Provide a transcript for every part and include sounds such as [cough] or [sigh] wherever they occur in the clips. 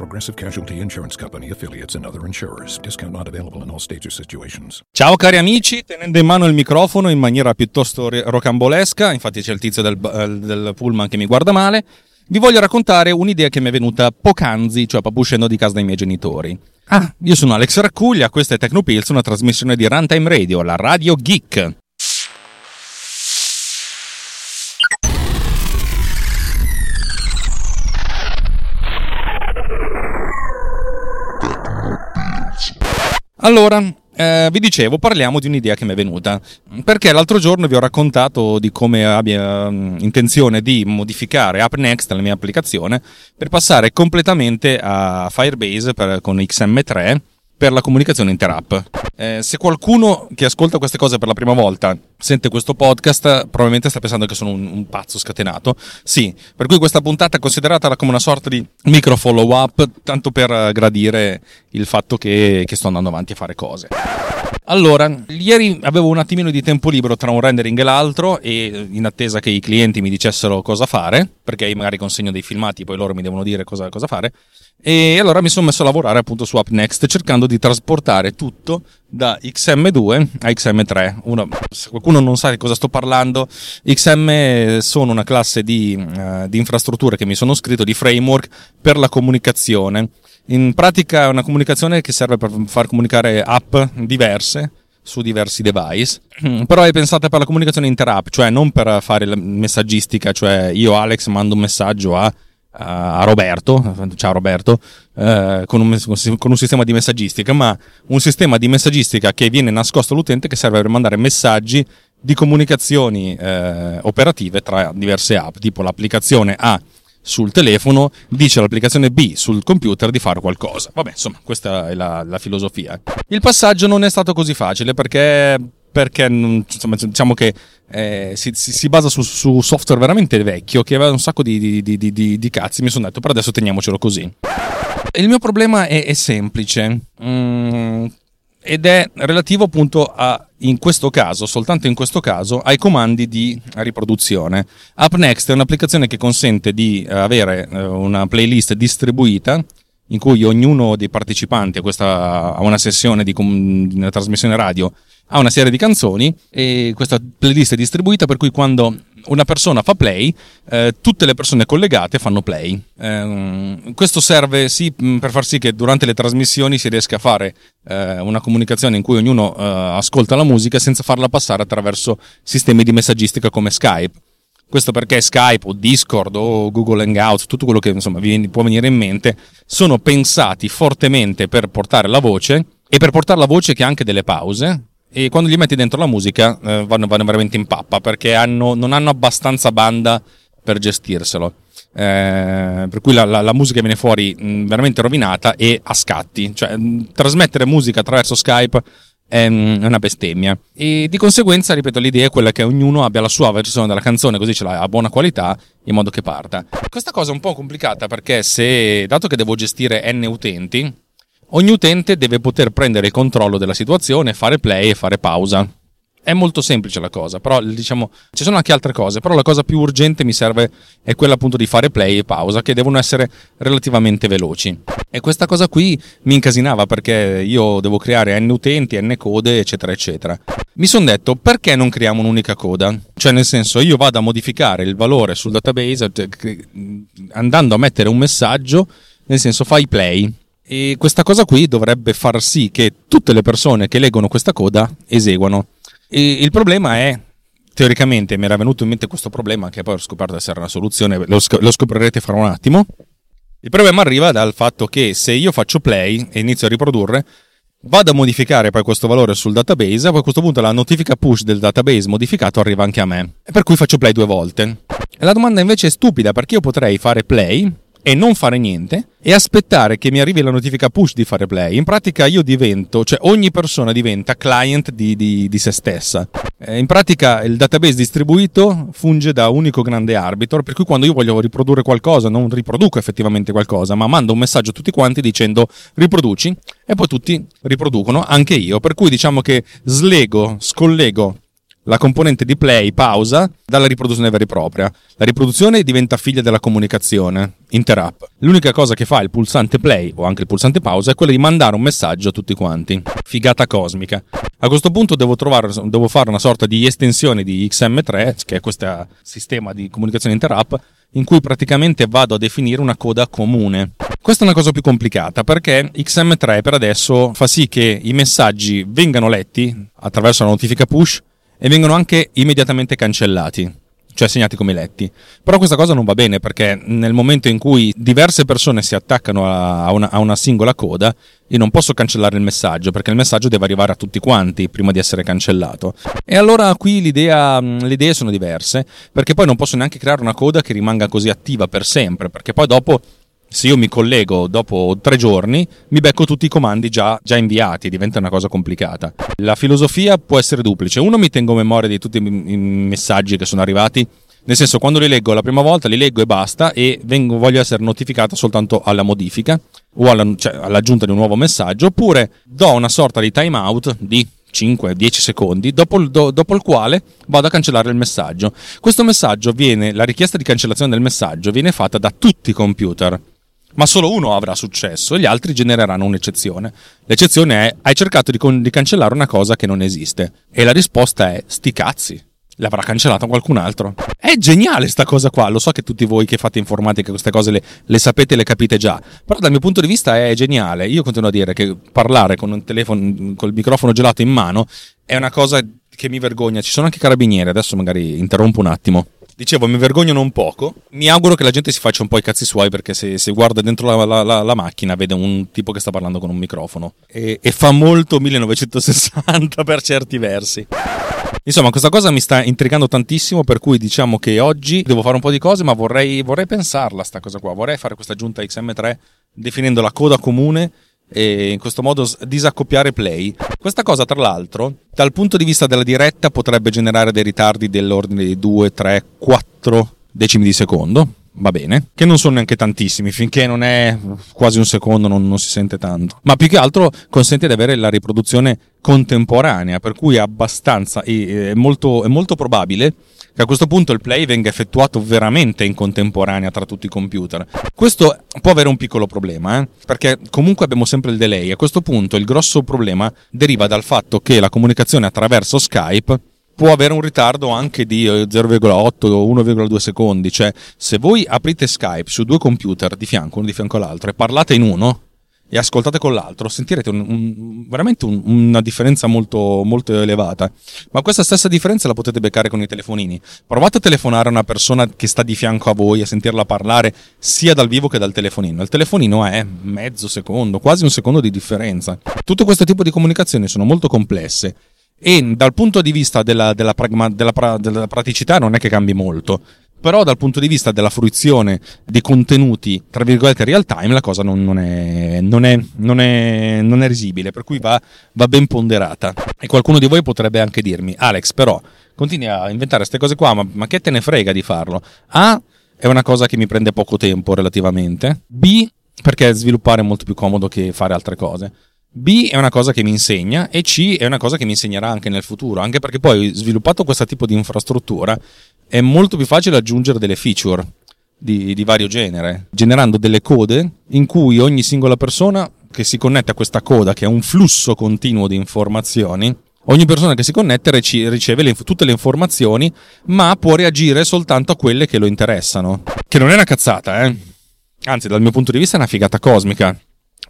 Progressive Casualty Insurance Company affiliates and other insurers. Discount not available in all states or situations. Ciao cari amici, tenendo in mano il microfono in maniera piuttosto rocambolesca, infatti c'è il tizio del, del pullman che mi guarda male, vi voglio raccontare un'idea che mi è venuta poc'anzi, cioè proprio uscendo di casa dai miei genitori. Ah, io sono Alex Raccuglia, questa è Tecnopills, una trasmissione di Runtime Radio, la radio geek. Allora, eh, vi dicevo, parliamo di un'idea che mi è venuta. Perché l'altro giorno vi ho raccontato di come abbia um, intenzione di modificare AppNext, la mia applicazione, per passare completamente a Firebase per, con XM3 per la comunicazione interapp. Eh, se qualcuno che ascolta queste cose per la prima volta sente questo podcast, probabilmente sta pensando che sono un, un pazzo scatenato. Sì, per cui questa puntata è considerata come una sorta di micro follow up, tanto per gradire il fatto che, che sto andando avanti a fare cose. Allora, ieri avevo un attimino di tempo libero tra un rendering e l'altro e in attesa che i clienti mi dicessero cosa fare, perché magari consegno dei filmati, poi loro mi devono dire cosa, cosa fare, e allora mi sono messo a lavorare appunto su UpNext cercando di trasportare tutto da XM2 a XM3. Uno, se qualcuno non sa di cosa sto parlando, XM sono una classe di, uh, di infrastrutture che mi sono scritto di framework per la comunicazione. In pratica è una comunicazione che serve per far comunicare app diverse su diversi device, [clears throat] però è pensata per la comunicazione inter-app, cioè non per fare la messaggistica, cioè io Alex mando un messaggio a a Roberto, ciao Roberto, eh, con, un, con, un, sistema di messaggistica, ma un sistema di messaggistica che viene nascosto all'utente che serve per mandare messaggi di comunicazioni eh, operative tra diverse app, tipo l'applicazione A sul telefono dice all'applicazione B sul computer di fare qualcosa. Vabbè, insomma, questa è la, la filosofia. Il passaggio non è stato così facile perché perché insomma, diciamo che eh, si, si, basa su, su, software veramente vecchio che aveva un sacco di, di, di, di cazzi. Mi sono detto, però adesso teniamocelo così. Il mio problema è, è semplice mm, ed è relativo appunto a, in questo caso, soltanto in questo caso, ai comandi di riproduzione. UpNext è un'applicazione che consente di avere eh, una playlist distribuita in cui ognuno dei partecipanti a, questa, a una sessione di, di una trasmissione radio ha una serie di canzoni e questa playlist è distribuita per cui quando una persona fa play, eh, tutte le persone collegate fanno play. Eh, questo serve sì mm, per far sì che durante le trasmissioni si riesca a fare eh, una comunicazione in cui ognuno eh, ascolta la musica senza farla passare attraverso sistemi di messaggistica come Skype. Questo perché Skype o Discord o Google Hangout, tutto quello che insomma vi può venire in mente, sono pensati fortemente per portare la voce e per portare la voce che ha anche delle pause, e quando gli metti dentro la musica eh, vanno, vanno, veramente in pappa perché hanno, non hanno abbastanza banda per gestirselo. Eh, per cui la, la, la, musica viene fuori mh, veramente rovinata e a scatti. Cioè, mh, trasmettere musica attraverso Skype è mh, una bestemmia. E di conseguenza, ripeto, l'idea è quella che ognuno abbia la sua versione della canzone, così ce l'ha a buona qualità, in modo che parta. Questa cosa è un po' complicata perché se, dato che devo gestire N utenti, Ogni utente deve poter prendere il controllo della situazione, fare play e fare pausa. È molto semplice la cosa, però diciamo ci sono anche altre cose, però la cosa più urgente mi serve è quella appunto di fare play e pausa che devono essere relativamente veloci. E questa cosa qui mi incasinava perché io devo creare n utenti, n code, eccetera eccetera. Mi sono detto perché non creiamo un'unica coda? Cioè nel senso io vado a modificare il valore sul database andando a mettere un messaggio, nel senso fai play e questa cosa qui dovrebbe far sì che tutte le persone che leggono questa coda eseguano. E il problema è, teoricamente mi era venuto in mente questo problema, che poi ho scoperto essere una soluzione, lo, sc- lo scoprirete fra un attimo. Il problema arriva dal fatto che se io faccio play e inizio a riprodurre, vado a modificare poi questo valore sul database, a questo punto la notifica push del database modificato arriva anche a me. E per cui faccio play due volte. E la domanda invece è stupida perché io potrei fare play e non fare niente e aspettare che mi arrivi la notifica push di fare play. In pratica io divento, cioè ogni persona diventa client di, di, di se stessa. Eh, in pratica il database distribuito funge da unico grande arbitro, per cui quando io voglio riprodurre qualcosa non riproduco effettivamente qualcosa, ma mando un messaggio a tutti quanti dicendo riproduci e poi tutti riproducono, anche io. Per cui diciamo che slego, scollego la componente di play, pausa, dalla riproduzione vera e propria. La riproduzione diventa figlia della comunicazione, interrupt. L'unica cosa che fa il pulsante play o anche il pulsante pausa è quello di mandare un messaggio a tutti quanti. Figata cosmica. A questo punto devo, trovare, devo fare una sorta di estensione di XM3, che è questo sistema di comunicazione interrupt, in cui praticamente vado a definire una coda comune. Questa è una cosa più complicata perché XM3 per adesso fa sì che i messaggi vengano letti attraverso la notifica push e vengono anche immediatamente cancellati, cioè segnati come letti. Però questa cosa non va bene perché nel momento in cui diverse persone si attaccano a una, a una, singola coda, io non posso cancellare il messaggio perché il messaggio deve arrivare a tutti quanti prima di essere cancellato. E allora qui l'idea, le idee sono diverse perché poi non posso neanche creare una coda che rimanga così attiva per sempre perché poi dopo se io mi collego dopo tre giorni, mi becco tutti i comandi già, già, inviati, diventa una cosa complicata. La filosofia può essere duplice. Uno, mi tengo memoria di tutti i messaggi che sono arrivati, nel senso quando li leggo la prima volta li leggo e basta e vengo, voglio essere notificato soltanto alla modifica o alla, cioè, all'aggiunta di un nuovo messaggio, oppure do una sorta di timeout di 5-10 secondi, dopo il, do, dopo il, quale vado a cancellare il messaggio. Questo messaggio viene, la richiesta di cancellazione del messaggio viene fatta da tutti i computer ma solo uno avrà successo e gli altri genereranno un'eccezione. L'eccezione è hai cercato di, con- di, cancellare una cosa che non esiste e la risposta è sti cazzi. L'avrà cancellata qualcun altro. È geniale sta cosa qua. Lo so che tutti voi che fate informatica queste cose le, le sapete e le capite già. Però dal mio punto di vista è geniale. Io continuo a dire che parlare con un telefono, col microfono gelato in mano è una cosa che mi vergogna. Ci sono anche carabinieri. Adesso magari interrompo un attimo. Dicevo, mi vergogno non poco. Mi auguro che la gente si faccia un po' i cazzi suoi perché se, se guarda dentro la, la, la, la, macchina vede un tipo che sta parlando con un microfono. E, e fa molto 1960 [laughs] per certi versi. Insomma, questa cosa mi sta intrigando tantissimo, per cui diciamo che oggi devo fare un po' di cose, ma vorrei, vorrei pensarla sta cosa qua. Vorrei fare questa aggiunta XM3 definendo la coda comune e in questo modo disaccoppiare play. Questa cosa, tra l'altro, dal punto di vista della diretta potrebbe generare dei ritardi dell'ordine di 2, 3, 4 decimi di secondo. Va bene, che non sono neanche tantissimi, finché non è quasi un secondo non, non si sente tanto. Ma più che altro consente di avere la riproduzione contemporanea, per cui è abbastanza, è molto, è molto probabile che a questo punto il play venga effettuato veramente in contemporanea tra tutti i computer. Questo può avere un piccolo problema, eh? perché comunque abbiamo sempre il delay. A questo punto il grosso problema deriva dal fatto che la comunicazione attraverso Skype può avere un ritardo anche di 0,8 o 1,2 secondi. Cioè, se voi aprite Skype su due computer di fianco, uno di fianco all'altro, e parlate in uno, e ascoltate con l'altro, sentirete un, un, veramente un, una differenza molto, molto elevata. Ma questa stessa differenza la potete beccare con i telefonini. Provate a telefonare a una persona che sta di fianco a voi, a sentirla parlare sia dal vivo che dal telefonino. Il telefonino è mezzo secondo, quasi un secondo di differenza. Tutto questo tipo di comunicazioni sono molto complesse e dal punto di vista della, della, pragma, della, pra, della praticità non è che cambi molto però dal punto di vista della fruizione di contenuti, tra virgolette, real time, la cosa non, non, è, non, è, non, è, è, risibile, per cui va, va, ben ponderata. E qualcuno di voi potrebbe anche dirmi, Alex, però continui a inventare queste cose qua, ma, ma che te ne frega di farlo? A, è una cosa che mi prende poco tempo relativamente. B, perché sviluppare è molto più comodo che fare altre cose. B è una cosa che mi insegna e C è una cosa che mi insegnerà anche nel futuro, anche perché poi sviluppato questo tipo di infrastruttura è molto più facile aggiungere delle feature di, di, vario genere, generando delle code in cui ogni singola persona che si connette a questa coda, che è un flusso continuo di informazioni, ogni persona che si connette riceve le, tutte le informazioni, ma può reagire soltanto a quelle che lo interessano. Che non è una cazzata, eh? Anzi, dal mio punto di vista è una figata cosmica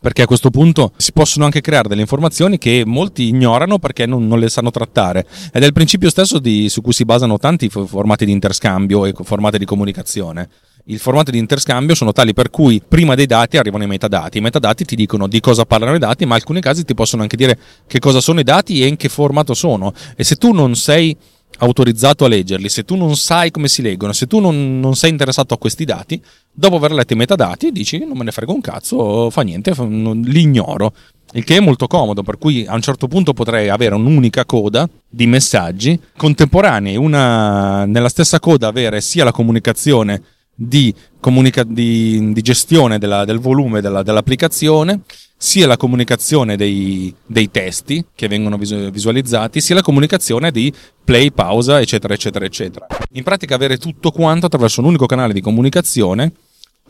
perché a questo punto si possono anche creare delle informazioni che molti ignorano perché non, non le sanno trattare ed è il principio stesso di, su cui si basano tanti formati di interscambio e formati di comunicazione. Il formato di interscambio sono tali per cui prima dei dati arrivano i metadati. I metadati ti dicono di cosa parlano i dati, ma in alcuni casi ti possono anche dire che cosa sono i dati e in che formato sono. E se tu non sei autorizzato a leggerli, se tu non sai come si leggono, se tu non, non sei interessato a questi dati, dopo aver letto i metadati dici non me ne frega un cazzo, fa niente, non, li ignoro. Il che è molto comodo, per cui a un certo punto potrei avere un'unica coda di messaggi contemporanei, una, nella stessa coda avere sia la comunicazione di, comunica- di, di gestione della, del volume della, dell'applicazione, sia la comunicazione dei, dei testi che vengono visualizzati, sia la comunicazione di play, pausa, eccetera, eccetera, eccetera. In pratica avere tutto quanto attraverso un unico canale di comunicazione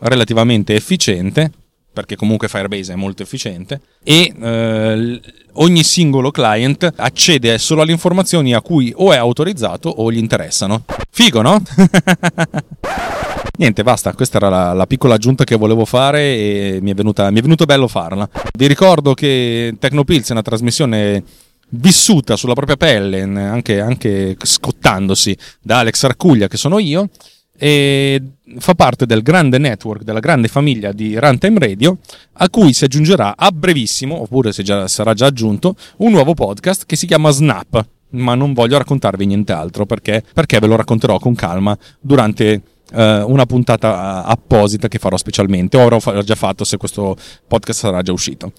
relativamente efficiente, perché comunque Firebase è molto efficiente, e eh, ogni singolo client accede solo alle informazioni a cui o è autorizzato o gli interessano. Figo, no? [laughs] Niente, basta, questa era la, la, piccola aggiunta che volevo fare e mi è, venuta, mi è venuto bello farla. Vi ricordo che Tecnopills è una trasmissione vissuta sulla propria pelle, anche, anche scottandosi da Alex Arcuglia, che sono io, e fa parte del grande network, della grande famiglia di Runtime Radio, a cui si aggiungerà a brevissimo, oppure se già, sarà già aggiunto, un nuovo podcast che si chiama Snap. Ma non voglio raccontarvi nient'altro perché, perché ve lo racconterò con calma durante Uh, una puntata apposita che farò specialmente, o avrò già fatto se questo podcast sarà già uscito.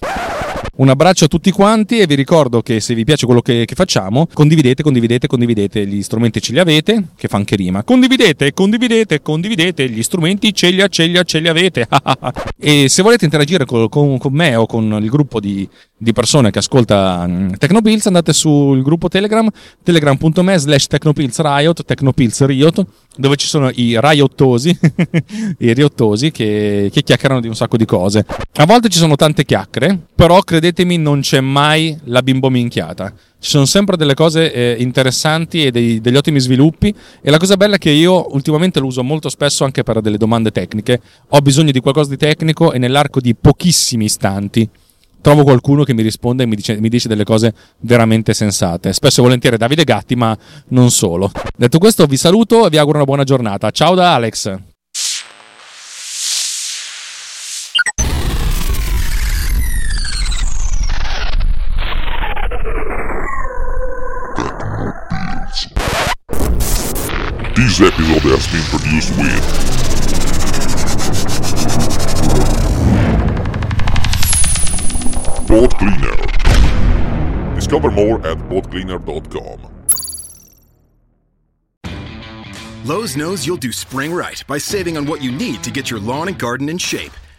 Un abbraccio a tutti quanti e vi ricordo che se vi piace quello che, che, facciamo, condividete, condividete, condividete, gli strumenti ce li avete, che fa anche rima. Condividete, condividete, condividete, gli strumenti ce li, ce li, ce li avete. [laughs] e se volete interagire con, con, con, me o con il gruppo di, di persone che ascolta mm, Tecnopills, andate sul gruppo Telegram, telegram.me slash Tecnopills Riot, Tecnopills Riot, dove ci sono i riottosi, [laughs] i riottosi che, che chiacchierano di un sacco di cose. A volte ci sono tante chiacchiere, però credetemi non c'è mai la bimbo minchiata. Ci sono sempre delle cose eh, interessanti e dei, degli ottimi sviluppi e la cosa bella è che io ultimamente lo uso molto spesso anche per delle domande tecniche. Ho bisogno di qualcosa di tecnico e nell'arco di pochissimi istanti trovo qualcuno che mi risponde e mi dice, mi dice, delle cose veramente sensate. Spesso e volentieri Davide Gatti, ma non solo. Detto questo, vi saluto e vi auguro una buona giornata. Ciao da Alex. This episode has been produced with Boat Cleaner. Discover more at boatcleaner.com. Lowe's knows you'll do spring right by saving on what you need to get your lawn and garden in shape.